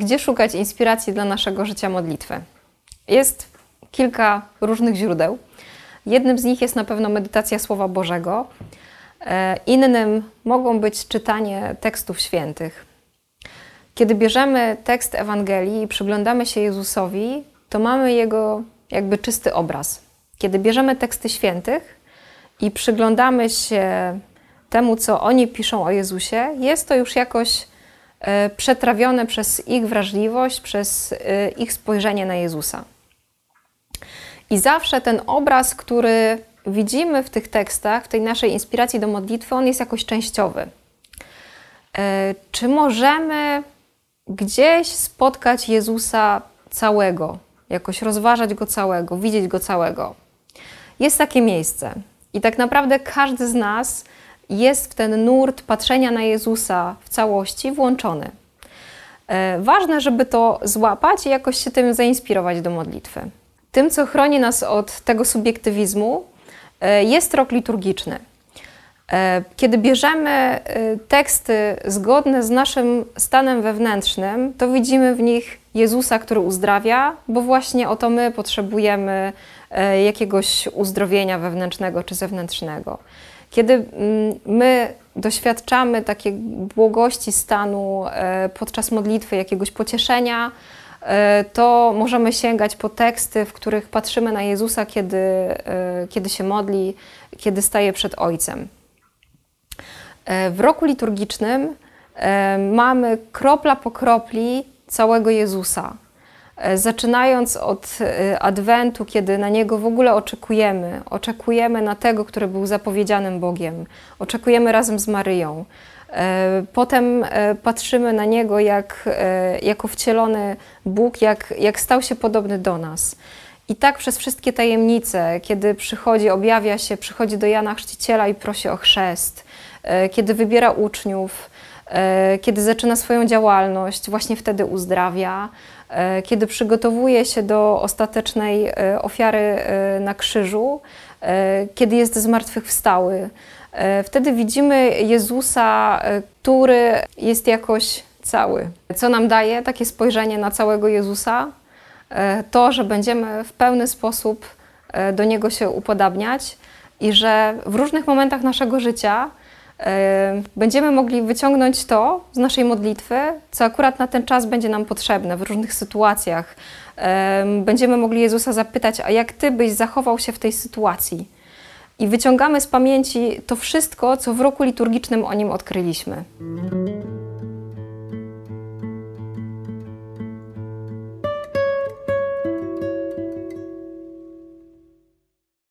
gdzie szukać inspiracji dla naszego życia modlitwy? Jest kilka różnych źródeł. Jednym z nich jest na pewno medytacja Słowa Bożego. E, innym mogą być czytanie tekstów świętych. Kiedy bierzemy tekst Ewangelii i przyglądamy się Jezusowi, to mamy jego jakby czysty obraz. Kiedy bierzemy teksty świętych i przyglądamy się temu, co oni piszą o Jezusie, jest to już jakoś przetrawione przez ich wrażliwość, przez e, ich spojrzenie na Jezusa. I zawsze ten obraz, który widzimy w tych tekstach, w tej naszej inspiracji do modlitwy, on jest jakoś częściowy. E, czy możemy gdzieś spotkać Jezusa całego, jakoś rozważać go całego, widzieć go całego? Jest takie miejsce. I tak naprawdę każdy z nas jest w ten nurt patrzenia na Jezusa w całości włączony. E, ważne, żeby to złapać i jakoś się tym zainspirować do modlitwy. Tym, co chroni nas od tego subiektywizmu, e, jest rok liturgiczny. E, kiedy bierzemy teksty zgodne z naszym stanem wewnętrznym, to widzimy w nich Jezusa, który uzdrawia, bo właśnie o to my potrzebujemy jakiegoś uzdrowienia wewnętrznego czy zewnętrznego. Kiedy mm, my doświadczamy takiej błogości stanu e, podczas modlitwy, jakiegoś pocieszenia, e, to możemy sięgać po teksty, w których patrzymy na Jezusa, kiedy, e, kiedy się modli, kiedy staje przed Ojcem. W roku liturgicznym mamy kropla po kropli całego Jezusa. E, zaczynając od e, Adwentu, kiedy na niego w ogóle oczekujemy, oczekujemy na tego, który był zapowiedzianym Bogiem, oczekujemy razem z Maryją. E, potem patrzymy na niego jak, jako wcielony Bóg, jak, jak stał się podobny do nas. I tak przez wszystkie tajemnice, kiedy przychodzi, objawia się, przychodzi do Jana Chrzciciela i prosi o chrzest, kiedy wybiera uczniów, kiedy zaczyna swoją działalność, właśnie wtedy uzdrawia. E, kiedy przygotowuje się do ostatecznej e, ofiary e, na krzyżu, kiedy jest zmartwychwstały. Wtedy widzimy Jezusa, który jest jakoś cały. Co nam daje takie spojrzenie na całego Jezusa? To, że będziemy w pełny sposób do Niego się upodabniać i że w różnych momentach naszego życia będziemy mogli wyciągnąć to z naszej modlitwy, co akurat na ten czas będzie nam potrzebne w różnych sytuacjach. Będziemy mogli Jezusa zapytać, a jak Ty byś zachował się w tej sytuacji? I wyciągamy z pamięci to wszystko, co w roku liturgicznym o nim odkryliśmy.